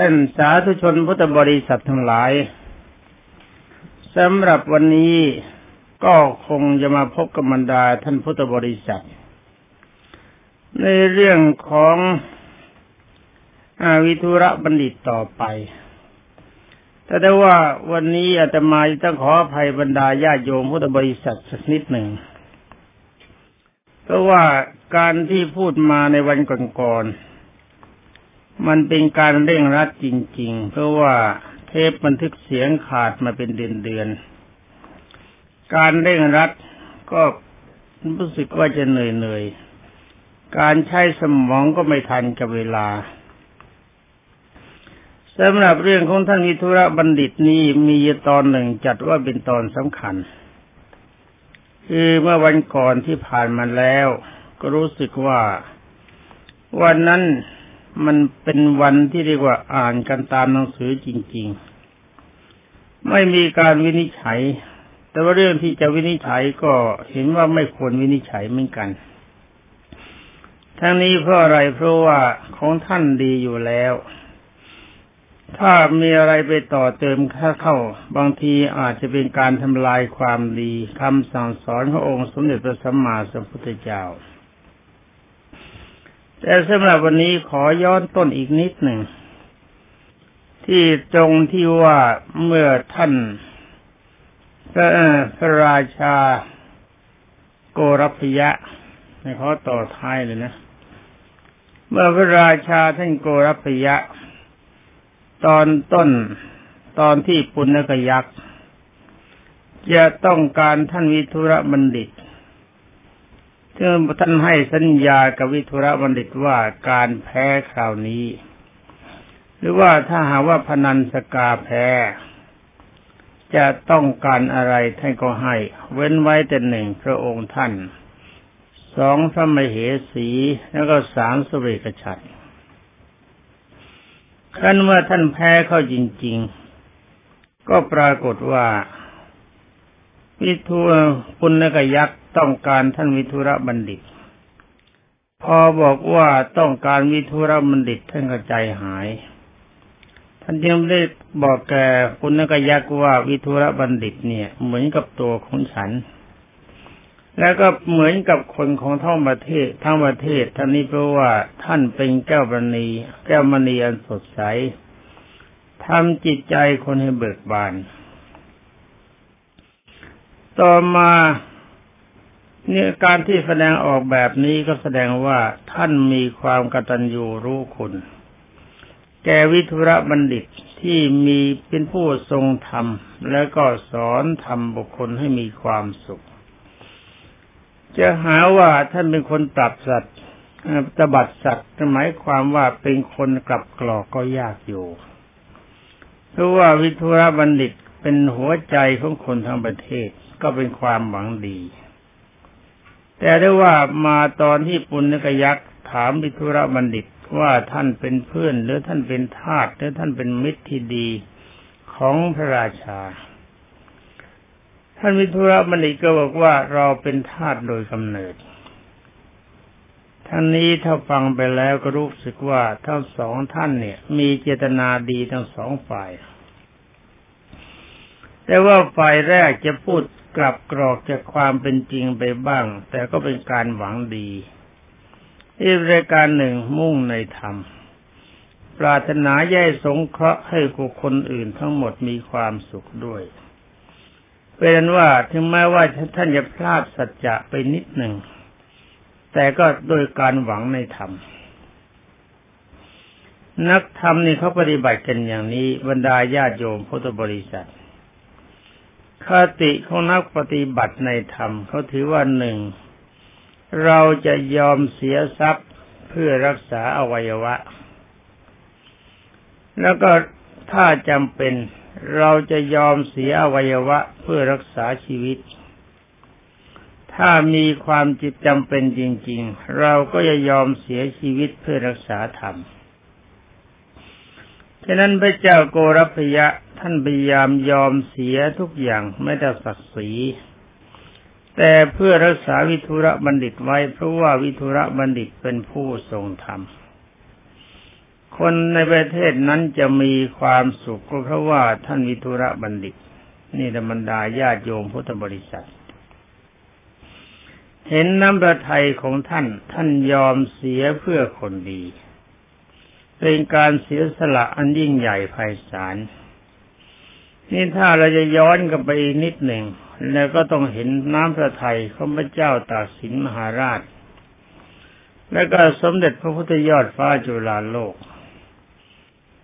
ท่านสาธุชนพุทธบริษัททั้งหลายสำหรับวันนี้ก็คงจะมาพบกับบรรดาท่านพุทธบริษัท ในเรื่องของอาวิทุระบัณฑิตต่อไป แต่ได้ว่าวันนี้อาตมาจะต้องขออภัยบรรดาญาโยมพุทธบริษัทสักนิดหนึ่ง เพราะว่าการที่พูดมาในวันก่อนๆ มันเป็นการเร่งรัดจริง ๆ เพราะว่าเทปบันทึกเสียงขาดมาเป็นเดือนๆ การเร่งรัดก็รู้สึกว่าจะเหนื่อยๆ การใช้สมองก็ไม่ทันกับเวลาสำหรับเรื่องของท่านวิทุระบัณฑิตนี้มีตอนหนึ่งจัดว่าเป็นตอนสำคัญ คือเมื่อวันก่อนที่ผ่านมาแล้ว ก็รู้สึกว่า วันนั้น มันเป็นวันที่เรียกว่าอ่านกันตามหนังสือจริง ๆ ไม่มีการวินิจฉัย แต่ว่าเรื่องที่จะวินิจฉัยก็เห็นว่าไม่ควรวินิจฉัยเหมือนกัน ทั้งนี้เพราะอะไรเพราะว่าของท่านดีอยู่แล้ว ถ้ามีอะไรไปต่อเติมค่าเข้า บางทีอาจจะเป็นการทำลายความดีคำสั่งสอนขององค์สมเด็จพระสัมมาสัมพุทธเจ้า แต่สำหรับวันนี้ขอย้อนต้นอีกนิดหนึ่ง ที่ตรงที่ว่าเมื่อท่านพระพระราชาโกรพยะในขอต่อท้ายเลยนะ เมื่อพระราชาท่านโกรพยะ ตอนต้นตอนที่ปุณกยักษ์จะต้องการท่านวิทุระบัณฑิต ซึ่งท่านให้สัญญากับวิทุระบัณฑิตว่าการแพ้คราวนี้ หรือว่าถ้าหาว่าพนันสกาแพ้ จะต้องการอะไรท่านก็ให้ เว้นไว้แต่หนึ่งพระองค์ท่านสองพระมเหสีแล้วก็สามสเวกฉัตรครั้นเมื่อท่านแพ้เข้าจริง ๆ ก็ปรากฏว่า วิทูปุณกยักษ์ต้องการท่านวิทุระบัณฑิต พอบอกว่าต้องการวิทุระบัณฑิตท่านก็ใจหาย ท่านจึงได้บอกแกปุณกยักษ์ว่าวิทุระบัณฑิตเนี่ย เหมือนกับตัวของฉัน แล้วก็เหมือนกับคนของท่องประเทศทั้งประเทศท่านนี้เพราะว่าท่านเป็นแก้วมณีแก้วมณีอันสดใสทำจิตใจคนให้เบิกบาน ต่อมาเนี่ยการที่แสดงออกแบบนี้ก็แสดงว่าท่านมีความกตัญญูรู้คุณ แกวิทุระบัณฑิตที่มีเป็นผู้ทรงธรรม แล้วก็สอนธรรมบุคคลให้มีความสุข จะหาว่าท่านเป็นคนปรับสัตว์ตบัดสัตว์หมายความว่าเป็นคนกลับกรอกก็ยากอยู่เพราะว่าวิทุระบัณฑิตเป็นหัวใจของคนทั้งประเทศ ก็เป็นความหวังดี แต่ได้ว่ามาตอนที่ปุณณกยักษ์ถามวิทุระบัณฑิตว่าท่านเป็นเพื่อนหรือท่านเป็นทาสหรือท่านเป็นมิตรที่ดีของพระราชา ท่านวิทุระมณิก็บอกว่าเราเป็นทาสโดยกำเนิดท่านนี้ถ้าฟังไปแล้วก็รู้สึกว่าทั้งสองท่านเนี่ย มีเจตนาดีทั้งสองฝ่าย แต่ว่าฝ่ายแรกจะพูดกลับกรอกจากความเป็นจริงไปบ้าง แต่ก็เป็นการหวังดีอีกรายการหนึ่งมุ่งในธรรม ปรารถนาแย่สงเคราะห์ให้กุคนอื่นทั้งหมดมีความสุขด้วย เป็นว่าถึงแม้ว่าท่านจะพลาดสัจจะไปนิดหนึ่ง แต่ก็โดยการหวังในธรรม นักธรรมนี่เขาปฏิบัติกันอย่างนี้บรรดาญาติโยมพุทธบริษัท คติของนักปฏิบัติในธรรมเขาถือว่าหนึ่ง เราจะยอมเสียทรัพย์เพื่อรักษาอวัยวะ แล้วก็ถ้าจำเป็นเราจะยอมเสียอวัยวะเพื่อรักษาชีวิต ถ้ามีความจิตจำเป็นจริง ๆ เราก็จะยอมเสียชีวิตเพื่อรักษาธรรม ฉะนั้นพระเจ้าโกรพยะท่านพยายามยอมเสียทุกอย่างไม่ได้ศักดิ์ศรีแต่เพื่อรักษาวิทุระบัณฑิตไว้เพราะว่าวิทุระบัณฑิตเป็นผู้ทรงธรรมคคนในประเทศนั้นจะมีความสุขก็เพราะว่าท่านวิทุระบัณฑิต นี่ธรรมดาญาติโยมพุทธบริษัท เห็นน้ำประทัยของท่านท่านยอมเสียเพื่อคนดี เป็นการเสียสละอันยิ่งใหญ่ไพศาลนี่ถ้าเราจะย้อนกลับไปอีกนิดหนึ่งแล้วก็ต้องเห็นน้ำพระทัยของพระเจ้าตากสินมหาราช และก็สมเด็จพระพุทธยอดฟ้าจุฬาโลก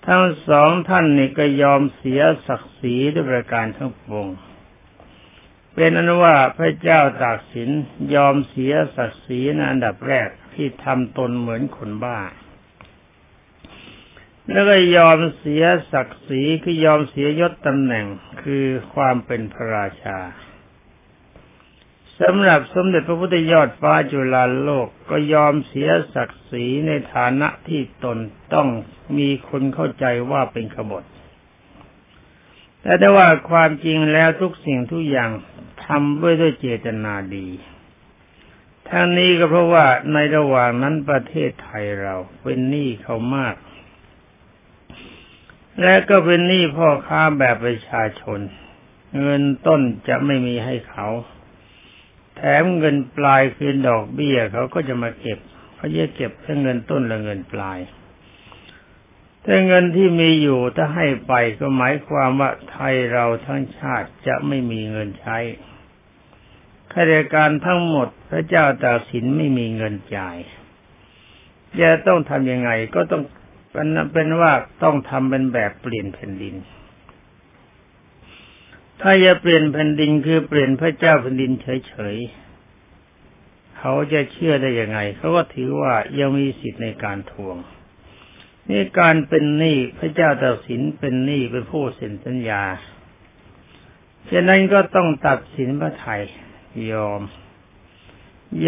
ทั้งสองท่านนี่ก็ยอมเสียศักดิ์ศรีด้วยประการทั้งปวงเป็นอนุว่าพระเจ้าตากสินยอมเสียศักดิ์ศรีในอันดับแรกที่ทำตนเหมือนคนบ้า แล้วก็ยอมเสียศักดิ์ศรีคือยอมเสียยศตำแหน่งคือความเป็นพระราชาสำหรับสมเด็จพระพุทธยอดฟ้าจุฬาโลกก็ยอมเสียศักดิ์ศรีในฐานะที่ตนต้องมีคนเข้าใจว่าเป็นขบฏแต่ได้ว่าความจริงแล้วทุกสิ่งทุกอย่างทำด้วยด้วยเจตนาดีทั้งนี้ก็เพราะว่าในระหว่างนั้นประเทศไทยเราเป็นหนี้เขามาก และก็เป็นหนี้พ่อค้าแบบประชาชน เงินต้นจะไม่มีให้เขา แถมเงินปลายคือดอกเบี้ยเขาก็จะมาเก็บเขาจะเก็บทั้งเงินต้นและเงินปลายแต่เงินที่มีอยู่ถ้าให้ไปก็หมายความว่าไทยเราทั้งชาติจะไม่มีเงินใช้ข้าราชการทั้งหมดพระเจ้าตากสินไม่มีเงินจ่ายจะต้องทำยังไงก็ต้อง เป็นเป็นว่าต้องทำเป็นแบบเปลี่ยนแผ่นดิน ถ้าจะเปลี่ยนแผ่นดินคือเปลี่ยนพระเจ้าแผ่นดินเฉยๆเขาจะเชื่อได้ยังไง เขาก็ถือว่ายังมีสิทธิ์ในการทวงนี่การเป็นหนี้พระเจ้าตัดสินเป็นหนี้เป็นผู้เซ็นสัญญาฉะนั้นก็ต้องตัดสินพระไทยยอม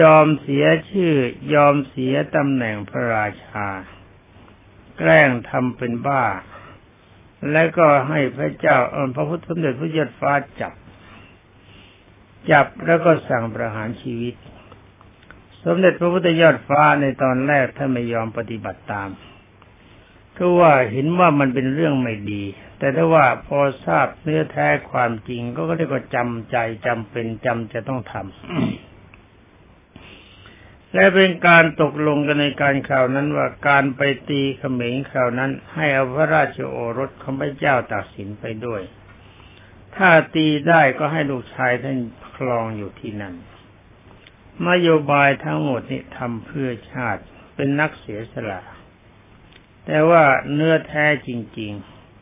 ยอมเสียชื่อ ยอมเสียตำแหน่งพระราชา แกล้งทำเป็นบ้า แล้วก็ให้พระเจ้าอพระพุทธสมเด็จพระยศฟ้าจับ จับแล้วก็สั่งประหารชีวิต สมเด็จพระพุทธยอดฟ้าในตอนแรกท่านไม่ยอมปฏิบัติตามก็ว่าเห็นว่ามันเป็นเรื่องไม่ดี แต่ถ้าว่าพอทราบเนื้อแท้ความจริงก็ก็ได้ก็จำใจจำเป็นจำจะต้องทำ และเป็นการตกลงกันในการข่าวนั้นว่าการไปตีเขมรข่าวนั้น ให้อาพระราชโอรสของพระเจ้าตัดสินไปด้วย ถ้าตีได้ก็ให้ลูกชายท่านคลองอยู่ที่นั่นนโยบายทั้งหมดนี้ทำเพื่อชาติเป็นนักเสียสละ แต่ว่าเนื้อแท้จริง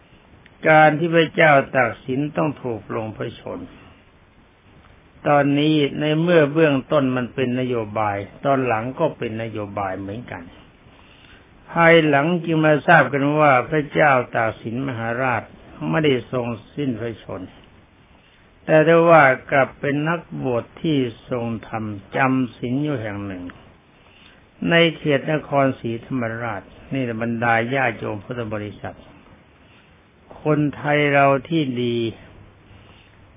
ๆ การที่พระเจ้าตากสินต้องถูกลงพระชน ตอนนี้ในเมื่อเบื้องต้นมันเป็นนโยบาย ตอนหลังก็เป็นนโยบายเหมือนกัน ภายหลังจึงมาทราบกันว่าพระเจ้าตากสินมหาราชไม่ได้ทรงสิ้นพระชน แต่ได้ว่ากลับเป็นนักบวชที่ทรงธรรมจำศีลอยู่แห่งหนึ่ง ในเขตนครศรีธรรมราช นี่บรรดาญาโยมพุทธบริษัท คนไทยเราที่ดี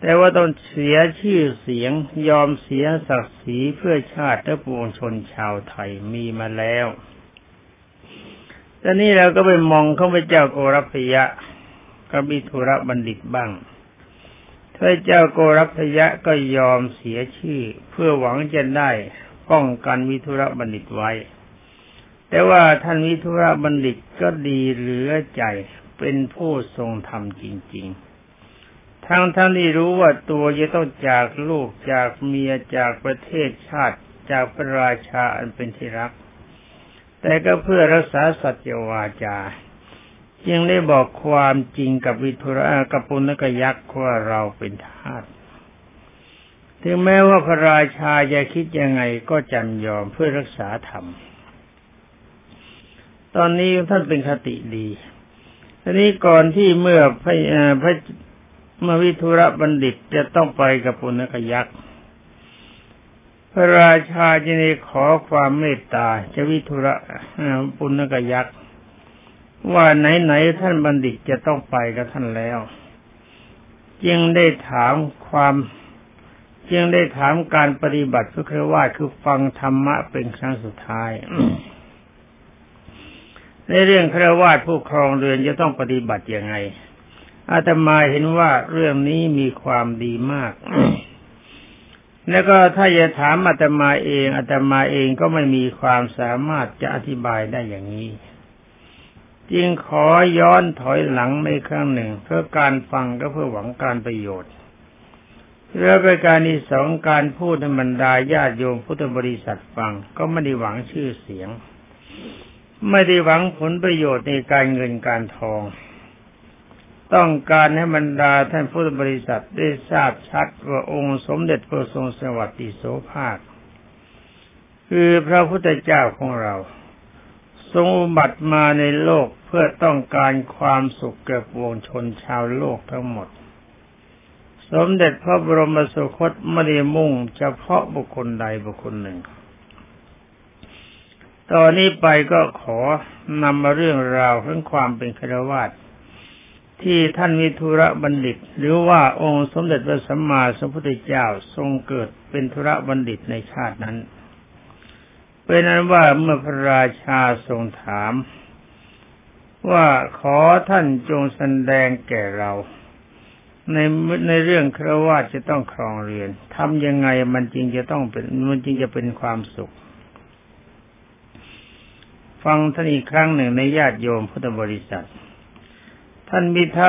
แต่ว่าต้องเสียชื่อเสียงยอมเสียศักดิ์ศรีเพื่อชาติและปวงชนชาวไทยมีมาแล้วตอนนี้เราก็ไปมองเข้าไปเจ้าโกรพยะกับมิธุระบัณฑิตบ้างพระเจ้าโกรพยะก็ยอมเสียชื่อ เพื่อหวังจะได้ป้องกันมิธุระบัณฑิตไว้ แต่ว่าท่านมิธุระบัณฑิตก็ดีเหลือใจเป็นผู้ทรงธรรมจริง ๆ ทั้งท่านที่รู้ว่าตัวจะต้องจากลูกจากเมียจากประเทศชาติจากพระราชาอันเป็นที่รัก แต่ก็เพื่อรักษาสัจวาจาจึงได้บอกความจริงกับวิทุระกับปุณกยักษ์ว่าเราเป็นทาสถึงแม้ว่าพระราชาจะคิดยังไงก็จำยอมเพื่อรักษาธรรม ตอนนี้ท่านเป็นคติดีทีนี้ก่อนที่เมื่อพระพระ เมื่อวิทุระบัณฑิตจะต้องไปกับปุณกยักษ์พระราชาจะได้ขอความเมตตาจะวิทุระปุณกยักษ์ว่าไหนๆท่านบัณฑิตจะต้องไปกับท่านแล้ว จึงได้ถามความจึงได้ถามการปฏิบัติเพื่อว่าคือฟังธรรมะเป็นครั้งสุดท้าย ในเรื่องครวาสผู้ครองเรือนจะต้องปฏิบัติยังไง อาตมาเห็นว่าเรื่องนี้มีความดีมาก แล้วก็ถ้าจะถามอาตมาเองอาตมาเองก็ไม่มีความสามารถจะอธิบายได้อย่างนี้ จึงขอย้อนถอยหลังในครั้งหนึ่ง เพื่อการฟังก็เพื่อหวังการประโยชน์เรื่องประการที่สองการพูดธรรมดาญาติโยมพุทธบริษัทฟังก็ไม่ได้หวังชื่อเสียง ไม่ได้หวังผลประโยชน์ในการเงินการทอง ต้องการให้บรรดาท่านพุทธบริษัทได้ทราบชัดว่าองค์สมเด็จพระทรงสวัสดิโสภาค คือพระพุทธเจ้าของเรา ทรงอุบัติมาในโลกเพื่อต้องการความสุขแก่ปวงชนชาวโลกทั้งหมด สมเด็จพระบรมสุคตไม่ได้มุ่งเฉพาะบุคคลใดบุคคลหนึ่ง ตอนนี้ไปก็ขอนำมาเรื่องราวเรื่องความเป็นครวาส ที่ท่านวิทุระบัณฑิต หรือว่าองค์สมเด็จพระสัมมาสัมพุทธเจ้าทรงเกิดเป็นธุระบัณฑิตในชาตินั้น เป็นนั้นว่าเมื่อพระราชาทรงถาม ว่าขอท่านจงแสดงแก่เรา ในในเรื่องครวาจะต้องครองเรือนทำยังไงมันจริงจะต้องเป็นมันจริงจะเป็นความสุข ฟังท่านอีกครั้งหนึ่งในญาติโยมพุทธบริษัท ท่านมิท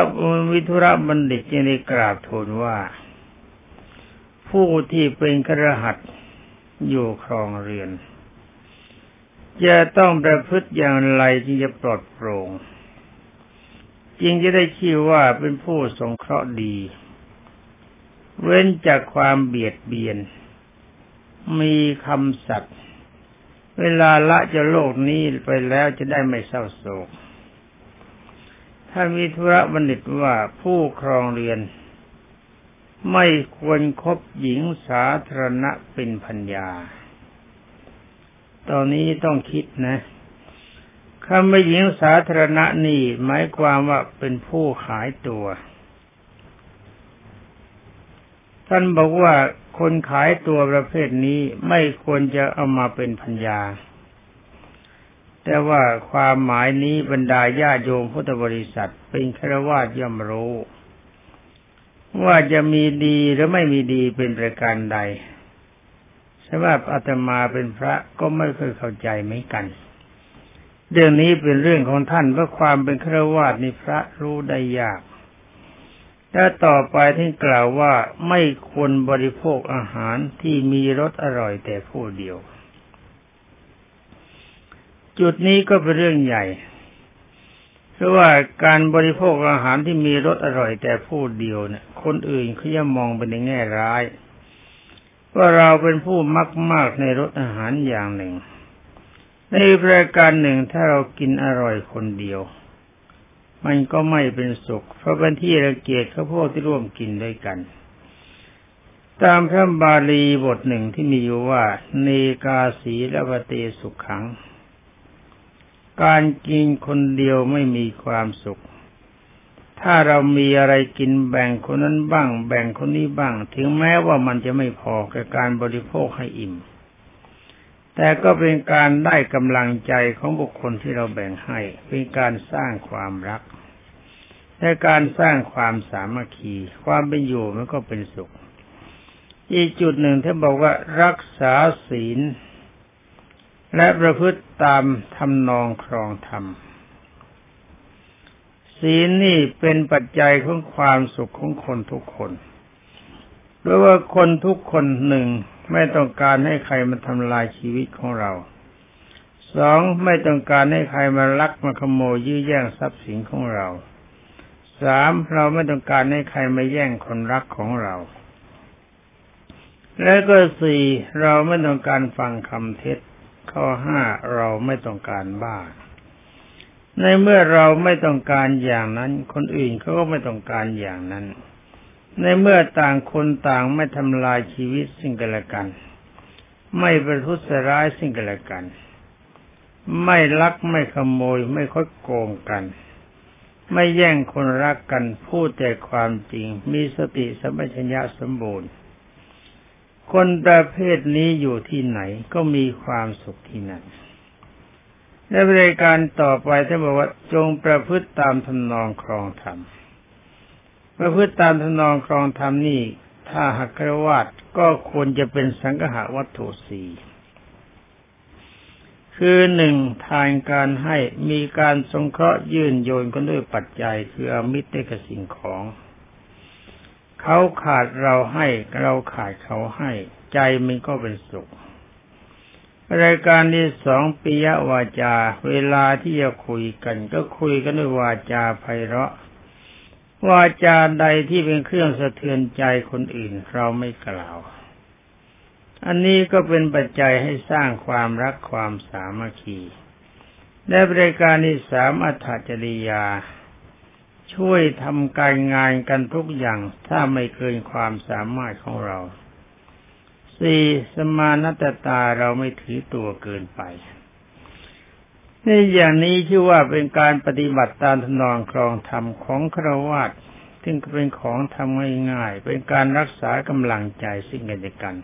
วิทุระบัณฑิตยังได้กราบทูลว่า ผู้ที่เป็นกระหัตอยู่ครองเรือน จะต้องประพฤติอย่างไรที่จะปลอดโปร่งจึงจะได้ชื่อว่าเป็นผู้สงเคราะห์ดี เว้นจากความเบียดเบียน มีคำสัตย์เวลาละจะโลกนี้ไปแล้วจะได้ไม่เศร้าโศก ท่านมีธุระบัณฑิตว่าผู้ครองเรือน ไม่ควรครบหญิงสาธารณะเป็นพัญญา ตอนนี้ต้องคิดนะคำว่าหญิงสาธารณะนี่หมายความว่าเป็นผู้ขายตัว ท่านบอกว่าคนขายตัวประเภทนี้ไม่ควรจะเอามาเป็นพัญญา แต่ว่าความหมายนี้บรรดาญาโยมพุทธบริษัท เป็นครวาย่อมรู้ ว่าจะมีดีหรือไม่มีดีเป็นประการใดสำหรับอาตมาเป็นพระก็ไม่เคยเข้าใจเหมือนกัน เรื่องนี้เป็นเรื่องของท่านเพราะความเป็นฆราวาสนี่พระรู้ได้ยากและต่อไปท่านกล่าวว่าไม่ควรบริโภคอาหารที่มีรสอร่อยแต่ผู้เดียว จุดนี้ก็เป็นเรื่องใหญ่ เพราะว่าการบริโภคอาหารที่มีรสอร่อยแต่ผู้เดียวเนี่ย คนอื่นเขาจะมองไปในแง่ร้าย ว่าเราเป็นผู้มักมากในรสอาหารอย่างหนึ่ง ในประการหนึ่งถ้าเรากินอร่อยคนเดียว มันก็ไม่เป็นสุข เพราะเป็นที่ระเกียจเขาพวกที่ร่วมกินด้วยกันตามพระบาลีบทหนึ่งที่มีอยู่ว่าเนกาสีและวเตสุขขัง การกินคนเดียวไม่มีความสุข ถ้าเรามีอะไรกินแบ่งคนนั้นบ้าง แบ่งคนนี้บ้าง ถึงแม้ว่ามันจะไม่พอกับการบริโภคให้อิ่ม แต่ก็เป็นการได้กำลังใจของบุคคลที่เราแบ่งให้ เป็นการสร้างความรักและการสร้างความสามัคคี ความเป็นอยู่มันก็เป็นสุข อีกจุดหนึ่งท่านบอกว่ารักษาศีล และประพฤติตามทำนองครองธรรม ศีลนี่เป็นปัจจัยของความสุขของคนทุกคนเพราะว่าคนทุกคนหนึ่งไม่ต้องการให้ใครมาทำลายชีวิตของเรา สองไม่ต้องการให้ใครมาลักมาขโมยยื้อแย่งทรัพย์สินของเรา สามเราไม่ต้องการให้ใครมาแย่งคนรักของเรา และก็สี่เราไม่ต้องการฟังคำเท็จ ข้อห้าเราไม่ต้องการบ้า ในเมื่อเราไม่ต้องการอย่างนั้น คนอื่นเขาก็ไม่ต้องการอย่างนั้น ในเมื่อต่างคนต่างไม่ทำลายชีวิตสิ่งกันและกัน ไม่ประทุษร้ายสิ่งกันและกัน ไม่ลักไม่ขโมยไม่คดโกงกัน ไม่แย่งคนรักกันพูดแต่ความจริงมีสติสัมปชัญญะสมบูรณ์ คนประเภทนี้อยู่ที่ไหนก็มีความสุขที่นั่นในบริการต่อไปท่านบอกว่าจงประพฤติตามทำนองครองธรรมประพฤติตามทำนองครองธรรมนี่ ถ้าหักกรวาดก็ควรจะเป็นสังหาวัตถุสีคือหนึ่งทานการให้มีการสงเคราะห์ยื่นโยนกันด้วยปัจจัยคืออมิตรกับสิ่งของ เขาขาดเราให้เราขาดเขาให้ ใจมันก็เป็นสุข รายการที่สองปิยวาจา เวลาที่จะคุยกัน ก็คุยกันด้วยวาจาไพเราะ วาจาใดที่เป็นเครื่องสะเทือนใจคนอื่นเราไม่กล่าว อันนี้ก็เป็นปัจจัยให้สร้างความรักความสามัคคีและบริการที่สามอัตจริยา ช่วยทำการงานกันทุกอย่างถ้าไม่เกินความสามารถของเราสี่สมานัตตาเราไม่ถือตัวเกินไปนี่อย่างนี้ชื่อว่าเป็นการปฏิบัติตามทนองครองธรรมของครวาตซึ่งเป็นของทำง่ายๆเป็นการรักษากำลังใจสิ่งกันและกัน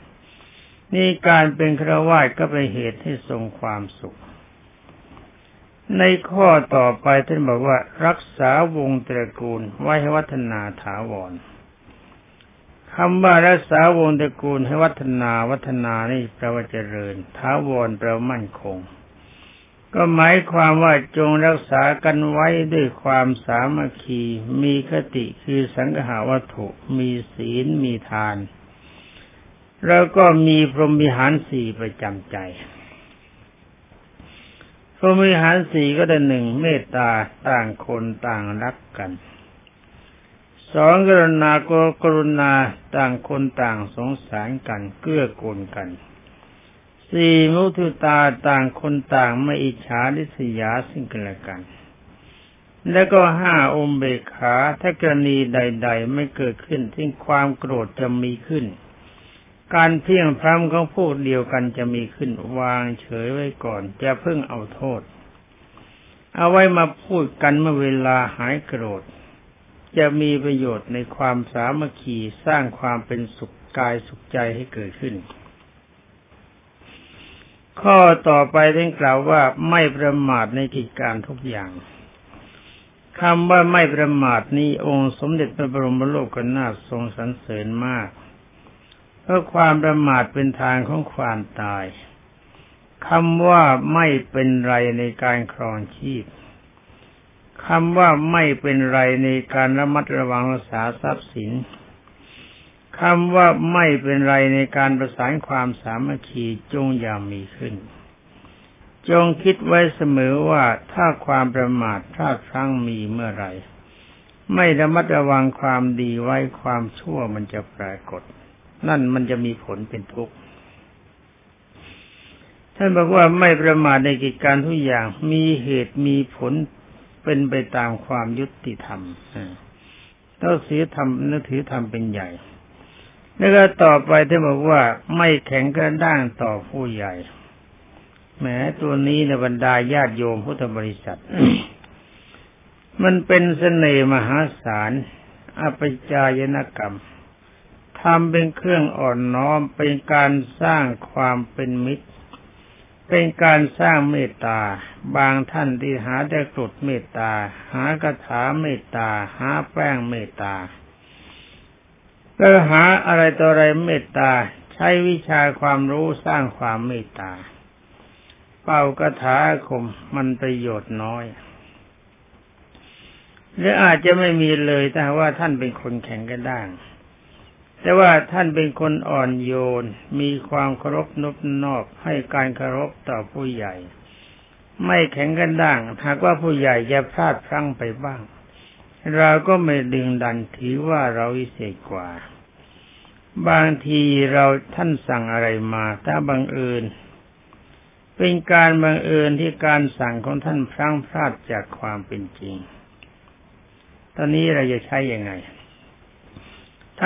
นี่การเป็นครวาสก็เป็นเหตุให้ทรงความสุข ในข้อต่อไปท่านบอกว่า รักษาวงตระกูลไว้ให้วัฒนาถาวรคำว่ารักษาวงตระกูลให้วัฒนาวัฒนานี่แปลว่าเจริญถาวรแปลว่ามั่นคง ก็หมายความว่าจงรักษากันไว้ด้วยความสามัคคี มีคติคือสังหาวัตถุ มีศีลมีทาน แล้วก็มีพรหมิหารสี่ประจำใจ พรหมิหารสี่ก็ได้หนึ่งเมตตาต่างคนต่างรักกันสองกรุณาก็กรุณาต่างคนต่างสงสารกันเกื้อกูลกันสี่มุทุตาต่างคนต่างไม่อิจฉาริษยาสิ่งกันและกัน แล้วก็ห้าอมเบขาถ้ากรณีใด ๆ ไม่เกิดขึ้นที่ความโกรธจะมีขึ้น การเพียงพร้ำของพวกเดียวกันจะมีขึ้นวางเฉยไว้ก่อนจะเพิ่งเอาโทษ เอาไว้มาพูดกันเมื่อเวลาหายโกรธ จะมีประโยชน์ในความสามัคคีสร้างความเป็นสุขกายสุขใจให้เกิดขึ้น ข้อต่อไปท่านกล่าวว่าไม่ประมาทในกิจการทุกอย่างคำว่าไม่ประมาทนี้องค์สมเด็จพระบรมโลกนาถทรงสรรเสริญมาก เพราะความประมาทเป็นทางของความตายคำว่าไม่เป็นไรในการครองชีพคำว่าไม่เป็นไรในการระมัดระวังรักษาทรัพย์สินคำว่าไม่เป็นไรในการประสานความสามัคคีจงอย่ามีขึ้น จงคิดไว้เสมอว่าถ้าความประมาทพลาดพลั้งมีเมื่อไร ไม่ระมัดระวังความดีไว้ความชั่วมันจะปรากฏ นั่นมันจะมีผลเป็นทุกข์ท่านบอกว่าไม่ประมาทในกิจการทุกอย่างมีเหตุมีผลเป็นไปตามความยุติธรรมต้องเสียธรรมนึกถือธรรมเป็นใหญ่ แล้วก็ต่อไปท่านบอกว่าไม่แข็งกระด้างต่อผู้ใหญ่ แม้ตัวนี้ในบรรดาญาติโยมพุทธบริษัท มันเป็นเสน่ห์มหาศาลอภิจายนกรรม ทำเป็นเครื่องอ่อนน้อมเป็นการสร้างความเป็นมิตร เป็นการสร้างเมตตา บางท่านที่หาแต่กรดเมตตา หากถาเมตตา หาแป้งเมตตาก็หาอะไรต่ออะไรเมตตา ใช้วิชาความรู้สร้างความเมตตา เป่ากระถาคมมันประโยชน์น้อยหรืออาจจะไม่มีเลยแต่ว่าท่านเป็นคนแข็งกระด้าง แต่ว่าท่านเป็นคนอ่อนโยน มีความเคารพนบนอบให้การเคารพต่อผู้ใหญ่ ไม่แข็งกันด่าง หากว่าผู้ใหญ่จะพลาดพลั้งไปบ้าง เราก็ไม่ดึงดันถือว่าเราวิเศษกว่า บางทีเราท่านสั่งอะไรมา ถ้าบังเอิญเป็นการบังเอิญที่การสั่งของท่านพลั้งพลาดจากความเป็นจริง ตอนนี้เราจะใช้ยังไง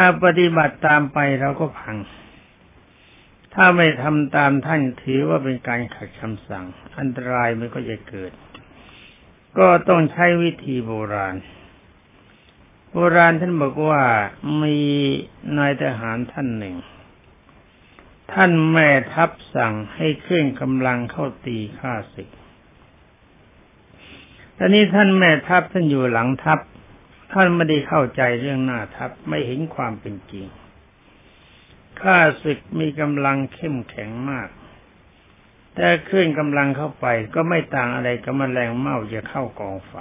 ถ้าปฏิบัติตามไปเราก็พัง ถ้าไม่ทำตามท่านถือว่าเป็นการขัดคำสั่ง อันตรายมันก็จะเกิด ก็ต้องใช้วิธีโบราณ โบราณท่านบอกว่ามีนายทหารท่านหนึ่ง ท่านแม่ทัพสั่งให้เคลื่อนกำลังเข้าตีข้าศึกตอนนี้ท่านแม่ทัพท่านอยู่หลังทัพ ท่านไม่ได้เข้าใจเรื่องหน้าทัพไม่เห็นความเป็นจริงข้าศึกมีกำลังเข้มแข็งมาก แต่เคลื่อนกำลังเข้าไปก็ไม่ต่างอะไรกับมแมลงเม่าจะเข้ากองไฟ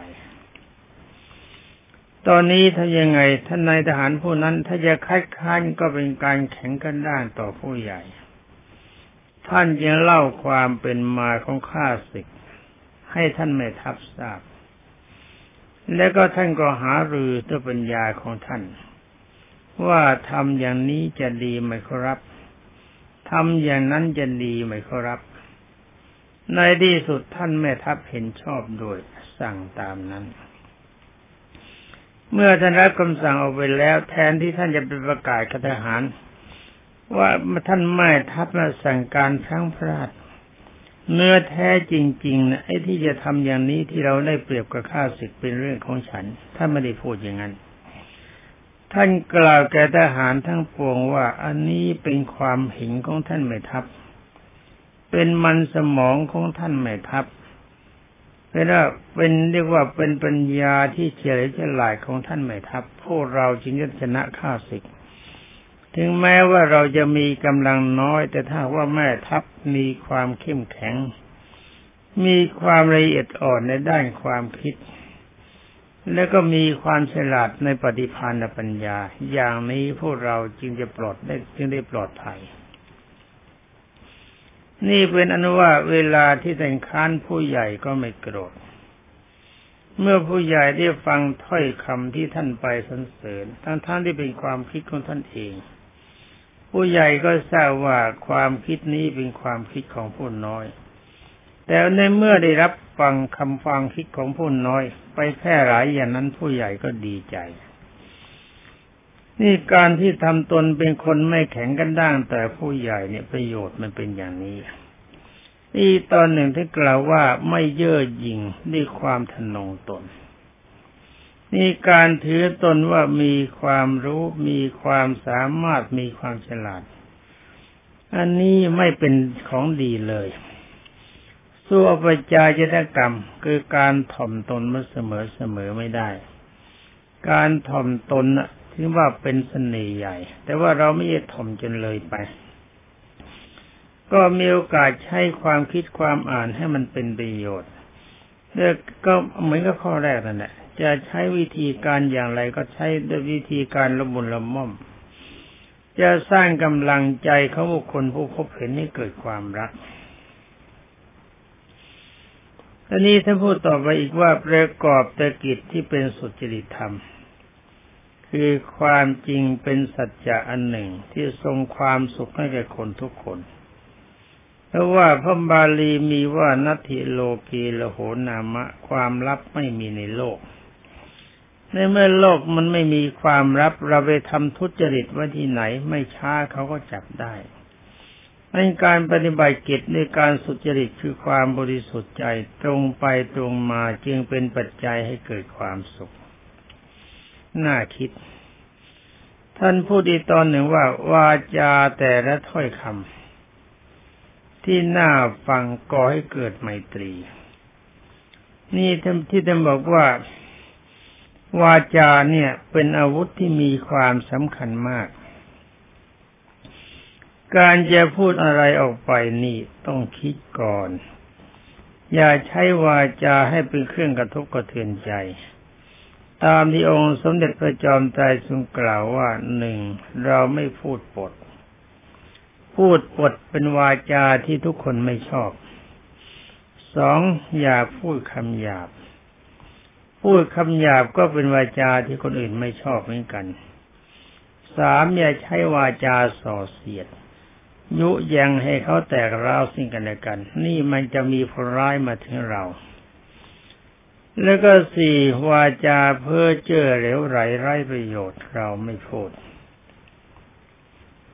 ตอนนี้ถ้ายังไงท่านนายทหารผู้นั้นถ้าจะคัดค้านก็เป็นการแข็งกันด้านต่อผู้ใหญ่ ท่านยังเล่าความเป็นมาของข้าศึก ให้ท่านแม่ทัพทราบ แล้วก็ท่านก็หารือด้วยปัญญาของท่าน ว่าทำอย่างนี้จะดีไหมครับทำอย่างนั้นจะดีไหมครับ ในที่สุดท่านแม่ทัพเห็นชอบโดยสั่งตามนั้น เมื่อท่านรับคำสั่งออกไปแล้ว แทนที่ท่านจะไปประกาศกทหาร ว่าท่านแม่ทัพมาสั่งการพลั้งพลาด เนื้อแท้จริงๆนะไอ้ที่จะทำอย่างนี้ที่เราได้เปรียบกับข้าศึกเป็นเรื่องของฉันท่านไม่ได้พูดอย่างนั้น ท่านกล่าวแก่ทหารทั้งปวงว่า อันนี้เป็นความเห็นของท่านแม่ทัพ เป็นมันสมองของท่านแม่ทัพเป็นว่าเป็นเรียกว่าเป็นปัญญาที่เฉลียวฉลาดของท่านแม่ทัพพวกเราจึงจะชนะข้าศึก ถึงแม้ว่าเราจะมีกำลังน้อย แต่ถ้าว่าแม่ทัพมีความเข้มแข็ง มีความละเอียดอ่อนในด้านความคิด แล้วก็มีความฉลาดในปฏิภาณปัญญา อย่างนี้พวกเราจึงจะปลอดได้จึงได้ปลอดภัย นี่เป็นอนุว่าเวลาที่แต่งค้านผู้ใหญ่ก็ไม่โกรธเมื่อผู้ใหญ่ได้ฟังถ้อยคำที่ท่านไปสรรเสริญทั้งท่านที่เป็นความคิดของท่านเอง ผู้ใหญ่ก็ทราบว่าความคิดนี้เป็นความคิดของผู้น้อย แต่ในเมื่อได้รับฟังคำฟังคิดของผู้น้อย ไปแพร่หลายอย่างนั้นผู้ใหญ่ก็ดีใจ นี่การที่ทำตนเป็นคนไม่แข็งกันด้าง แต่ผู้ใหญ่เนี่ยประโยชน์มันเป็นอย่างนี้นี่ตอนหนึ่งที่กล่าวว่าไม่เย่อหยิ่งด้วยความทนงตน นี่การถือตนว่ามีความรู้มีความสามารถมีความฉลาด อันนี้ไม่เป็นของดีเลยสู้อปจายตกรรม คือการถ่อมตนมาเสมอเสมอไม่ได้ การถ่อมตนนะที่ว่าเป็นเสน่ห์ใหญ่ แต่ว่าเราไม่ได้ถ่อมจนเลยไป ก็มีโอกาสใช้ความคิดความอ่านให้มันเป็นประโยชน์เลือกก็เหมือนกับข้อแรกนั่นแหละ จะใช้วิธีการอย่างไรก็ใช้ด้วยวิธีการละมุนละม่อม จะสร้างกำลังใจเขาบุคคลผู้พบเห็นให้เกิดความรักอันนี้ท่านพูดต่อไปอีกว่าประกอบตกิจที่เป็นสุจริตธรรม คือความจริงเป็นสัจจะอันหนึ่งที่ทรงความสุขให้แก่คนทุกคนเพราะว่าพระบาลีมีว่านัตถิโลกีโลโหนามะ ความลับไม่มีในโลก ในเมื่อโลกมันไม่มีความรับเราไปทำทุจริตไว้ที่ไหน ไม่ช้าเขาก็จับได้ในการปฏิบัติกิจในการสุจริตคือความบริสุทธิ์ใจตรงไปตรงมาจึงเป็นปัจจัยให้เกิดความสุข น่าคิด ท่านพูดอีกตอนหนึ่งว่า วาจาแต่ละถ้อยคำที่น่าฟังก่อให้เกิดไมตรี นี่ที่ท่านบอกว่า วาจาเนี่ยเป็นอาวุธที่มีความสำคัญมาก การจะพูดอะไรออกไปนี่ต้องคิดก่อน อย่าใช้วาจาให้เป็นเครื่องกระทบกระเทือนใจ ตามที่องค์สมเด็จพระจอมไตรทรงกล่าวว่าหนึ่งเราไม่พูดปด พูดปดเป็นวาจาที่ทุกคนไม่ชอบสองอย่าพูดคำหยาบ พูดคำหยาบก็เป็นวาจาที่คนอื่นไม่ชอบเหมือนกัน สามอย่าใช้วาจาส่อเสียด ยุแยงให้เขาแตกร้าวสิ่งกันและกัน นี่มันจะมีผลร้ายมาถึงเรา แล้วก็สี่วาจาเพ้อเจ้อเหลวไหลไร้ประโยชน์เราไม่พูด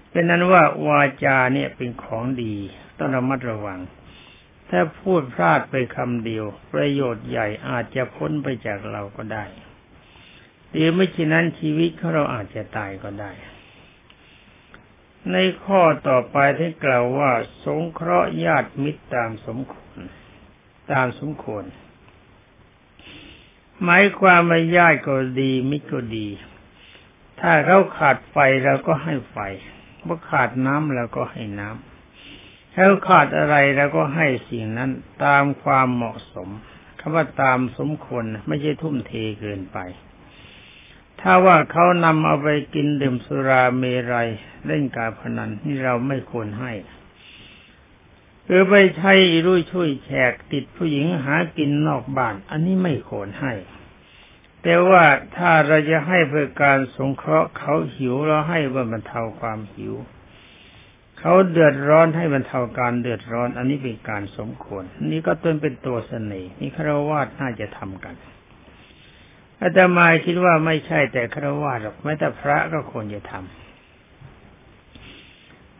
เป็นนั้นว่าวาจาเนี่ยเป็นของดี ต้องระมัดระวัง ถ้าพูดพลาดไปคำเดียว ประโยชน์ใหญ่อาจจะพ้นไปจากเราก็ได้หรือไม่ฉะนั้นชีวิตของเราอาจจะตายก็ได้ ในข้อต่อไปที่กล่าวว่า สงเคราะห์ญาติมิตรตามสมควร ตามสมควร หมายความว่าญาติก็ดีมิตรก็ดี ถ้าเขาขาดไฟเราก็ให้ไฟเมื่อขาดน้ำเราก็ให้น้ำ เขาขาดอะไรเราก็ให้สิ่งนั้นตามความเหมาะสมคำว่าตามสมควรไม่ใช่ทุ่มเทเกินไป ถ้าว่าเขานำเอาไปกินดื่มสุราเมรัยเล่นการพนันนี่เราไม่ควรให้หรือไปใช้รุ่ยช่วยแขกติดผู้หญิงหากินนอกบ้าน อันนี้ไม่ควรให้ แต่ว่าถ้าเราจะให้เพื่อการสงเคราะห์เขาหิวเราให้เพื่อบรรเทาความหิว เขาเดือดร้อนให้บรรเทาการเดือดร้อน อันนี้เป็นการสมควร นี่ก็ต้นเป็นตัวเสน่ห์นี่คารวาสน่าจะทำกันอาตมาคิดว่าไม่ใช่แต่คารวาสหรอกแม้แต่พระก็ควรจะทำ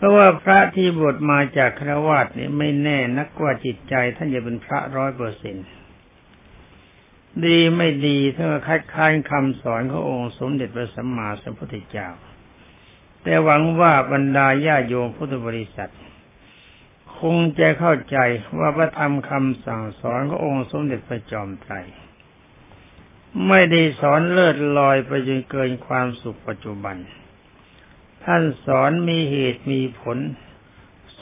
ราะว่าพระที่บวชมาจากครวาสนี่ไม่แน่นักว่าจิตใจท่านจะเป็นพระร้อยเปอร์เซ็นดีไม่ดีถ้าคัดค้านคำสอนขององค์สมเด็จพระสัมมาสัมพุทธเจ้า แต่หวังว่าบรรดาญาโยมพุทธบริษัท คงจะเข้าใจว่าพระธรรมคำสั่งสอนขององค์สมเด็จพระจอมไตรไม่ได้สอนเลิศลอยไปจนเกินความสุขปัจจุบัน ท่านสอนมีเหตุมีผล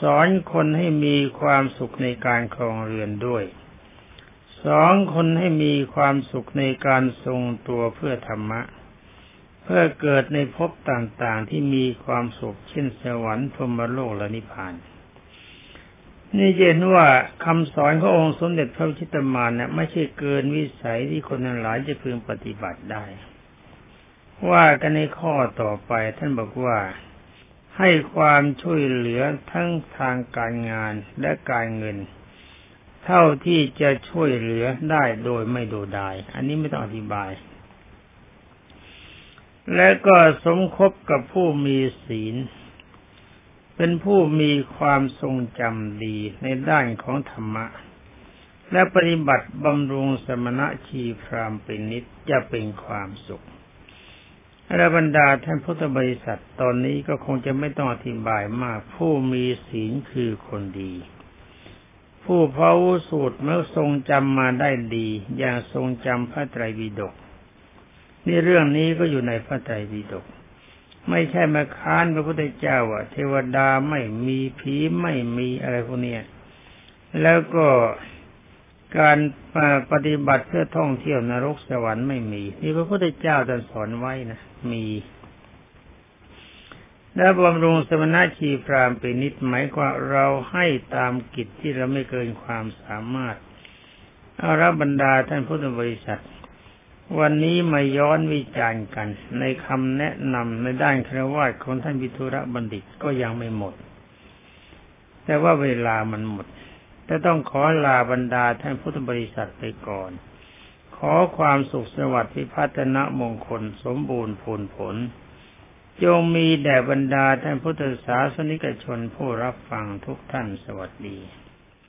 สอนคนให้มีความสุขในการครองเรือนด้วย สอนคนให้มีความสุขในการทรงตัวเพื่อธรรมะ เพื่อเกิดในภพต่างๆที่มีความสุขเช่นสวรรค์พรมโลกและนิพพาน นี่เห็นว่าคำสอนขององค์สมเด็จพระชิตมานเนี่ยไม่ใช่เกินวิสัยที่คนนั้นหลายจะพึงปฏิบัติได้ ว่ากันในข้อต่อไปท่านบอกว่าให้ความช่วยเหลือทั้งทางการงานและการเงิน เท่าที่จะช่วยเหลือได้โดยไม่ดูดาย อันนี้ไม่ต้องอธิบาย และก็สมคบกับผู้มีศีล เป็นผู้มีความทรงจำดีในด้านของธรรมะ และปฏิบัติบำรุงสมณะชีพรามเป็นนิจจะเป็นความสุขและบรรดาท่านพุทธบริษัทตอนนี้ก็คงจะไม่ต้องอธิบายมาก ผู้มีศีลคือคนดี ผู้พระวสูตรเมื่อทรงจำมาได้ดี อย่างทรงจำพระไตรปิฎก นี่เรื่องนี้ก็อยู่ในพระไตรปิฎกไม่ใช่มาค้านพระพุทธเจ้าว่าเทวดาไม่มีผีไม่มีอะไรพวกนี้แล้วก็การปฏิบัติเพื่อท่องเที่ยวนรกสวรรค์ไม่มีนี่พระพุทธเจ้าตรัสสอนไว้นะมีและบำรุงสมณะชีพรามเป็นนิดหมายว่าเราให้ตามกิจที่เราไม่เกินความสามารถ เอารับบรรดาท่านพุทธบริษัท วันนี้มาย้อนวิจารณ์กัน ในคำแนะนำในด้านครวญของท่านวิทุระบัณฑิตก็ยังไม่หมด แต่ว่าเวลามันหมดจะต้องขอลาบรรดาท่านพุทธบริษัทไปก่อน ขอความสุขสวัสดิ์พิพัฒนมงคลสมบูรณ์ผลผล จงมีแด่บรรดาท่านพุทธศาสนิกชนผู้รับฟังทุกท่านสวัสดี